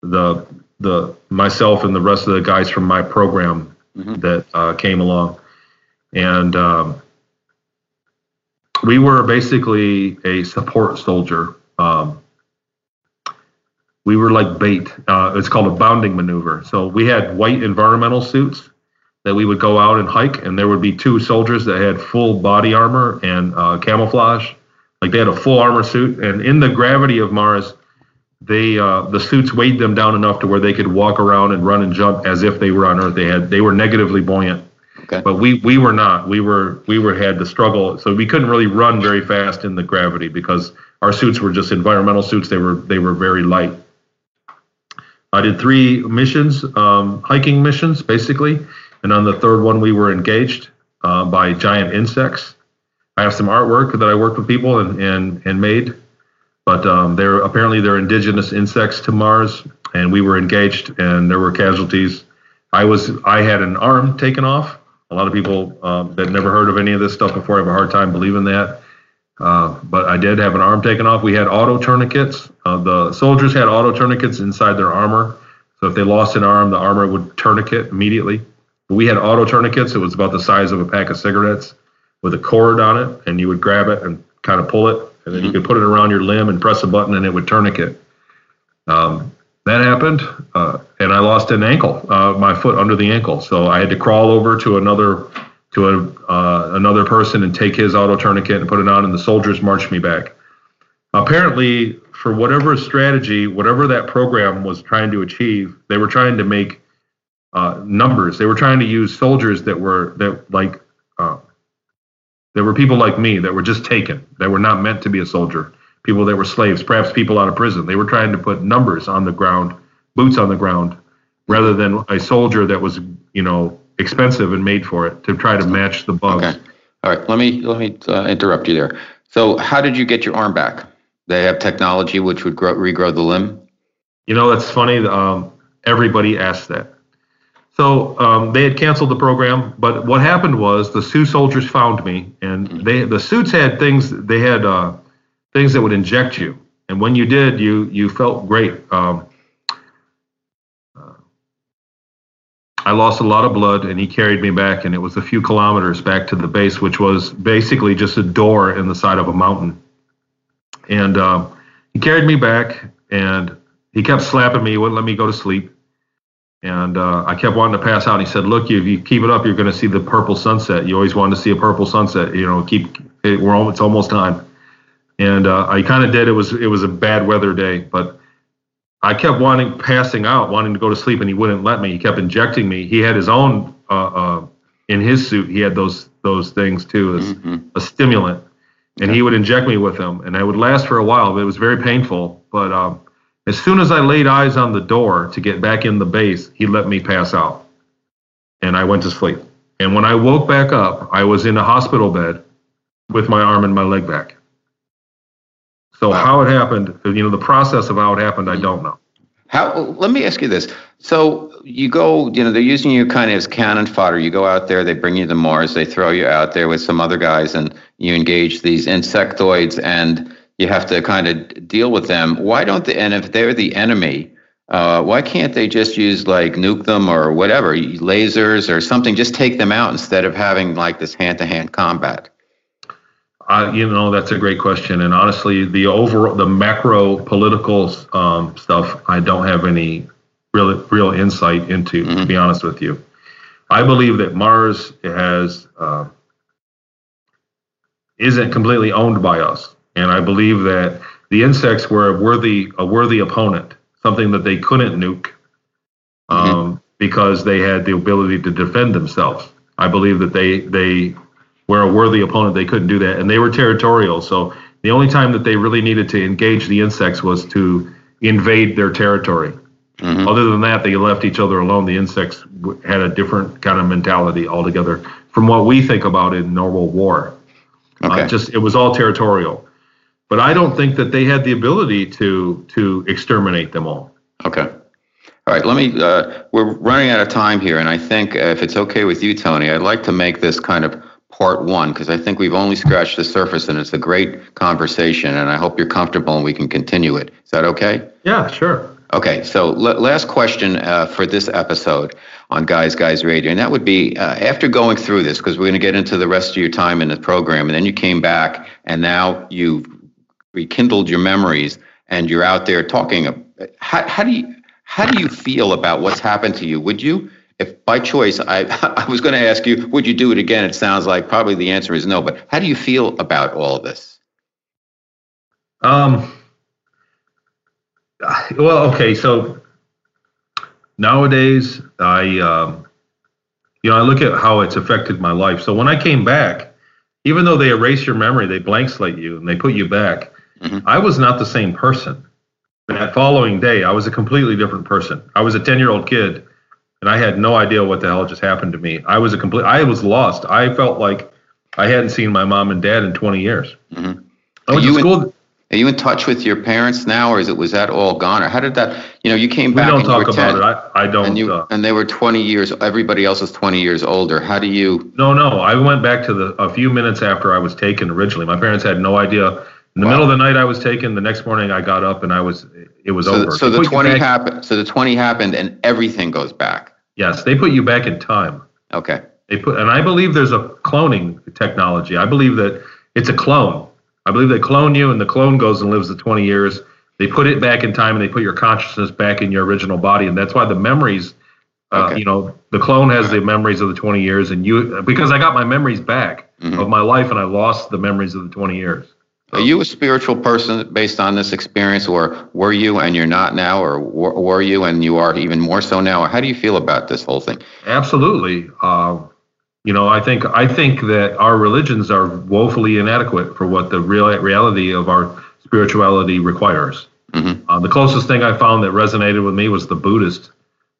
[SPEAKER 3] The the myself and the rest of the guys from my program mm-hmm. that uh, came along, and um, we were basically a support soldier. Um, we were like bait. Uh, it's called a bounding maneuver. So we had white environmental suits that we would go out and hike, and there would be two soldiers that had full body armor and uh, camouflage. Like they had a full armor suit, and in the gravity of Mars, they uh, the suits weighed them down enough to where they could walk around and run and jump as if they were on Earth. They had they were negatively buoyant, okay. but we we were not. We were we were had to struggle, so we couldn't really run very fast in the gravity because our suits were just environmental suits. They were they were very light. I did three missions, um, hiking missions basically, and on the third one we were engaged uh, by giant insects. I have some artwork that I worked with people and and and made but um, they're apparently they're indigenous insects to Mars, and we were engaged, and there were casualties. I was I had an arm taken off. A lot of people um, that never heard of any of this stuff before have a hard time believing that. Uh, but I did have an arm taken off. We had auto tourniquets. Uh, the soldiers had auto tourniquets inside their armor. So if they lost an arm, the armor would tourniquet immediately. We had auto tourniquets. It was about the size of a pack of cigarettes with a cord on it, and you would grab it and kind of pull it and then you could put it around your limb and press a button and it would tourniquet. Um, that happened, uh, and I lost an ankle, uh, my foot under the ankle. So I had to crawl over to another to a, uh, another person and take his auto tourniquet and put it on, and the soldiers marched me back. Apparently, for whatever strategy, whatever that program was trying to achieve, they were trying to make uh, numbers. They were trying to use soldiers that were that like there were people like me that were just taken, that were not meant to be a soldier, people that were slaves, perhaps people out of prison. They were trying to put numbers on the ground, boots on the ground, rather than a soldier that was, you know, expensive and made for it to try to match the bugs.
[SPEAKER 2] Okay. All right. Let me let me uh, interrupt you there. So, how did you get your arm back? They have technology which would grow, regrow the limb.
[SPEAKER 3] You know, that's funny. Um, everybody asks that. So um, they had canceled the program, but what happened was the Sioux soldiers found me, and mm-hmm. they the suits had things they had uh, things that would inject you, and when you did, you you felt great. Um, uh, I lost a lot of blood, and he carried me back, and it was a few kilometers back to the base, which was basically just a door in the side of a mountain. And uh, he carried me back, and he kept slapping me, he wouldn't let me go to sleep and uh, I kept wanting to pass out. And He said, "Look, if you keep it up, you're going to see the purple sunset. You always wanted to see a purple sunset. You know, keep it, we're almost, it's almost time." And uh, I kind of did. It was it was a bad weather day, but I kept wanting passing out, wanting to go to sleep, and he wouldn't let me. He kept injecting me. He had his own uh, uh in his suit, he had those those things too as mm-hmm. a stimulant, and he would inject me with them, and I would last for a while, but it was very painful. But um, as soon as I laid eyes on the door to get back in the base, he let me pass out, and I went to sleep. And when I woke back up, I was in a hospital bed with my arm and my leg back. So wow. how it happened, you know, the process of how it happened, I don't know.
[SPEAKER 2] How? Let me ask you this. So you go, you know, they're using you kind of as cannon fodder. You go out there, they bring you to Mars, they throw you out there with some other guys, and you engage these insectoids, and you have to kind of deal with them. Why don't they? And if they're the enemy, uh, why can't they just use like nuke them or whatever, lasers or something? Just take them out instead of having like this hand-to-hand combat.
[SPEAKER 3] Uh, you know, that's a great question. And honestly, the overall, the macro political um, stuff, I don't have any real real insight into. Mm-hmm. To be honest with you, I believe that Mars has uh, isn't completely owned by us, and I believe that the insects were a worthy a worthy opponent, something that they couldn't nuke, um, mm-hmm. because they had the ability to defend themselves. I believe that they they were a worthy opponent, they couldn't do that. And they were territorial. So the only time that they really needed to engage the insects was to invade their territory. Mm-hmm. Other than that, they left each other alone. The insects had a different kind of mentality altogether from what we think about in normal war. Uh, okay. Uh, just it was all territorial, but I don't think that they had the ability to to exterminate them all.
[SPEAKER 2] Okay. All right. Let me. Uh, we're running out of time here, and I think uh, if it's okay with you, Tony, I'd like to make this kind of part one because I think we've only scratched the surface and it's a great conversation and I hope you're comfortable and we can continue it. Is that okay?
[SPEAKER 3] Yeah, sure.
[SPEAKER 2] Okay, so l- last question uh, for this episode on Guys Guys Radio, and that would be uh, after going through this, because we're going to get into the rest of your time in the program, and then you came back, and now you've rekindled your memories, and you're out there talking. How, how do you how do you feel about what's happened to you? Would you if by choice, I, I was going to ask you, would you do it again? It sounds like probably the answer is no, but how do you feel about all of this?
[SPEAKER 3] Um, well, okay. So nowadays I, um, you know, I look at how it's affected my life. So when I came back, even though they erase your memory, they blank slate you and they put you back, mm-hmm. I was not the same person. That following day, I was a completely different person. I was a 10 year old kid and I had no idea what the hell just happened to me. I was a complete. I was lost. I felt like I hadn't seen my mom and dad in 20 years. Mm-hmm.
[SPEAKER 2] I went are to school. In, are you in touch with your parents now, or is it was that all gone, or how did that? You know, you came back.
[SPEAKER 3] We don't talk about 10, it. I, I don't.
[SPEAKER 2] And,
[SPEAKER 3] you, uh,
[SPEAKER 2] and they were 20 years. Everybody else is 20 years older. How do you?
[SPEAKER 3] No, no. I went back to the a few minutes after I was taken originally. My parents had no idea in the wow. middle of the night, I was taken. The next morning, I got up and I was it was
[SPEAKER 2] so,
[SPEAKER 3] over.
[SPEAKER 2] So the twenty happened. So the twenty happened, and everything goes back.
[SPEAKER 3] Yes, they put you back in time.
[SPEAKER 2] Okay.
[SPEAKER 3] They put, and I believe there's a cloning technology. I believe that it's a clone. I believe they clone you, and the clone goes and lives the 20 years. They put it back in time, and they put your consciousness back in your original body, and that's why the memories. Uh, okay. You know, the clone has the memories of the 20 years, and you because I got my memories back mm-hmm. of my life, and I lost the memories of the 20 years.
[SPEAKER 2] Are you a spiritual person based on this experience, or were you and you're not now, or were you and you are even more so now? How do you feel about this whole thing?
[SPEAKER 3] Absolutely. Uh, you know, I think I think that our religions are woefully inadequate for what the real reality of our spirituality requires. Mm-hmm. Uh, the closest thing I found that resonated with me was the Buddhist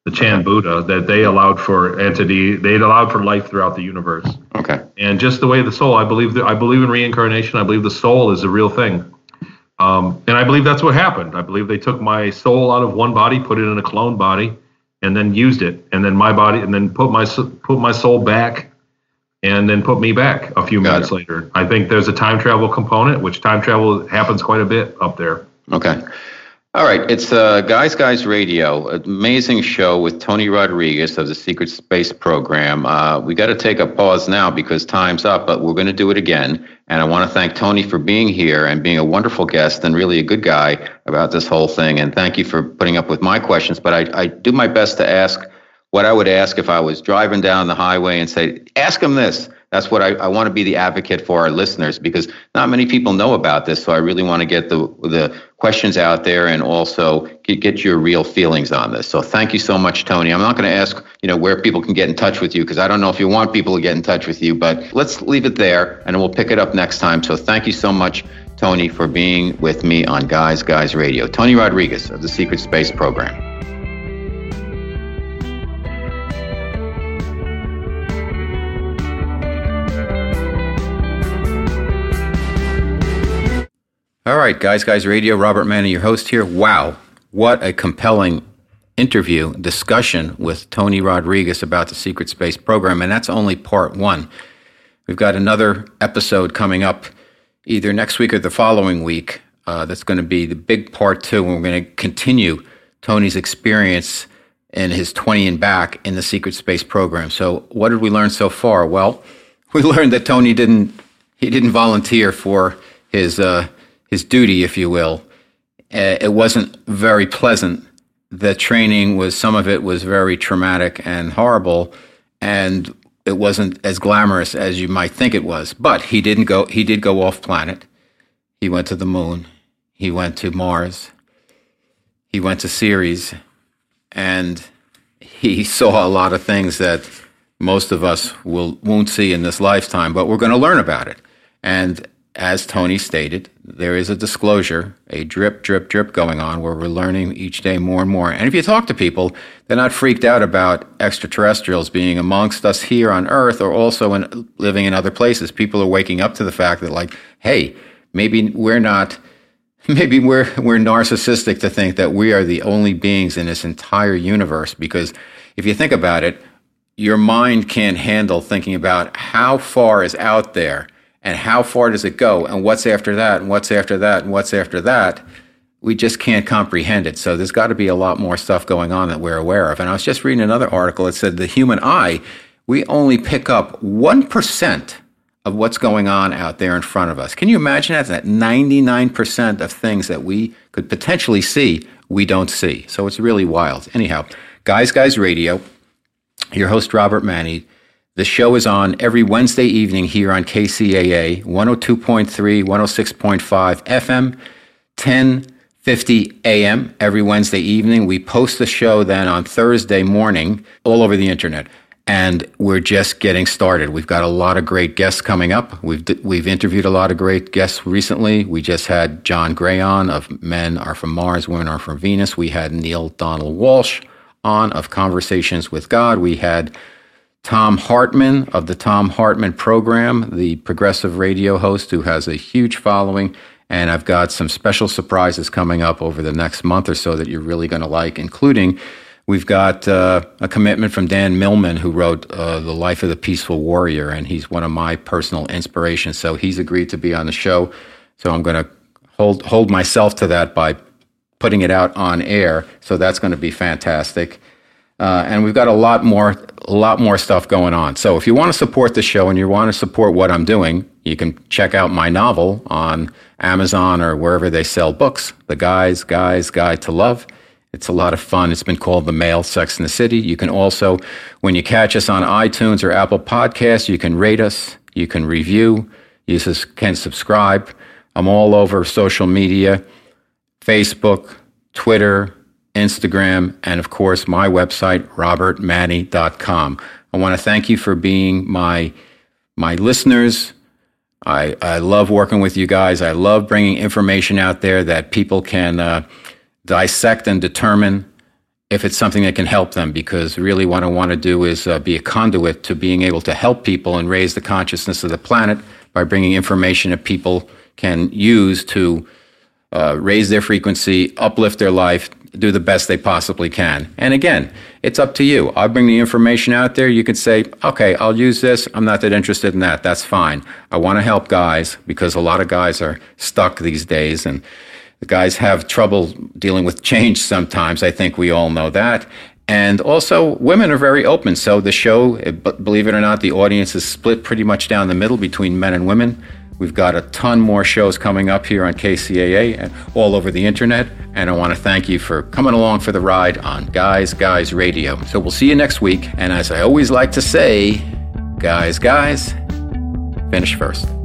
[SPEAKER 3] the Chan Buddha, that they allowed for entity, they allowed for life throughout the universe.
[SPEAKER 2] Okay.
[SPEAKER 3] And just the way the soul, I believe that I believe in reincarnation. I believe the soul is a real thing. Um, and I believe that's what happened. I believe they took my soul out of one body, put it in a clone body, and then used it, and then my body, and then put my put my soul back, and then put me back a few Got minutes it. later. I think there's a time travel component, which time travel happens quite a bit up there.
[SPEAKER 2] Okay. All right, it's uh, Guys Guys Radio, amazing show with Tony Rodriguez of the Secret Space Program. Uh, we got to take a pause now because time's up, but we're going to do it again. And I want to thank Tony for being here and being a wonderful guest and really a good guy about this whole thing. And thank you for putting up with my questions. But I, I do my best to ask what I would ask if I was driving down the highway and say, ask him this. That's what I, I want to be the advocate for our listeners because not many people know about this. So I really want to get the the questions out there and also get, get your real feelings on this. So thank you so much, Tony. I'm not going to ask you know where people can get in touch with you because I don't know if you want people to get in touch with you, but let's leave it there and we'll pick it up next time. So thank you so much. Tony, for being with me on Guys Guys Radio. Tony Rodriguez of the Secret Space Program. All right, Guys Guys Radio, Robert Manni, your host here. Wow, what a compelling interview, discussion with Tony Rodriguez about the Secret Space Program. And that's only part one. We've got another episode coming up either next week or the following week. Uh, that's going to be the big part two, and we're going to continue Tony's experience in his 20 and back in the Secret Space Program. So, what did we learn so far? Well, we learned that Tony didn't he didn't volunteer for his uh, his duty, if you will. Uh, it wasn't very pleasant. The training was some of it was very traumatic and horrible, and it wasn't as glamorous as you might think it was. But he didn't go. He did go off planet. He went to the moon. He went to Mars. He went to Ceres, and he saw a lot of things that most of us will won't see in this lifetime. But we're going to learn about it. And as Tony stated, there is a disclosure, a drip, drip, drip going on where we're learning each day more and more. And if you talk to people, they're not freaked out about extraterrestrials being amongst us here on Earth or also in, living in other places. People are waking up to the fact that, like, hey, maybe we're not. Maybe we're we're narcissistic to think that we are the only beings in this entire universe because if you think about it, your mind can't handle thinking about how far is out there and how far does it go? And what's after that? And what's after that? And what's after that? We just can't comprehend it. So there's got to be a lot more stuff going on that we're aware of. And i was just reading another article that said the human eye we only pick up 1% of what's going on out there in front of us. Can you imagine that? That 99% of things that we could potentially see we don't see. So it's really wild. Anyhow guys guys radio your host robert Manni the show is on every Wednesday evening here on KCAA 102.3, 106.5 FM, 1050 AM every Wednesday evening. We post the show then on Thursday morning all over the internet. And we're just getting started. We've got a lot of great guests coming up. We've, we've interviewed a lot of great guests recently. We just had John Gray on of Men Are From Mars, Women Are From Venus. We had Neale Donald Walsch on of Conversations with God. We had Thom Hartmann of the Thom Hartmann program, the progressive radio host who has a huge following. And I've got some special surprises coming up over the next month or so that you're really going to like, including we've got uh, a commitment from Dan Millman, who wrote uh, The Life of the Peaceful Warrior, and he's one of my personal inspirations. So he's agreed to be on the show. So I'm going to hold, hold myself to that by putting it out on air. So that's going to be fantastic. Uh, and we've got a lot more, a lot more stuff going on. So if you want to support the show and you want to support what I'm doing, you can check out my novel on Amazon or wherever they sell books, The Guys, Guys Guide to Love. It's a lot of fun. It's been called The Male Sex in the City. You can also, when you catch us on iTunes or Apple Podcasts, you can rate us, you can review, you can subscribe. I'm all over social media Facebook, Twitter, Instagram, and of course, my website, robertmanni.com. I want to thank you for being my, my listeners. I, I love working with you guys. I love bringing information out there that people can uh, dissect and determine if it's something that can help them because really what I want to do is uh, be a conduit to being able to help people and raise the consciousness of the planet by bringing information that people can use to uh, raise their frequency, uplift their life, do the best they possibly can. And again, it's up to you. I'll bring the information out there. You could say, okay, I'll use this. I'm not that interested in that. That's fine. I want to help guys because a lot of guys are stuck these days and the guys have trouble dealing with change sometimes. I think we all know that. And also, women are very open. So the show, believe it or not, the audience is split pretty much down the middle between men and women. We've got a ton more shows coming up here on KCAA and all over the internet. And I want to thank you for coming along for the ride on Guys Guys Radio. So we'll see you next week. And as I always like to say, guys, guys, finish first.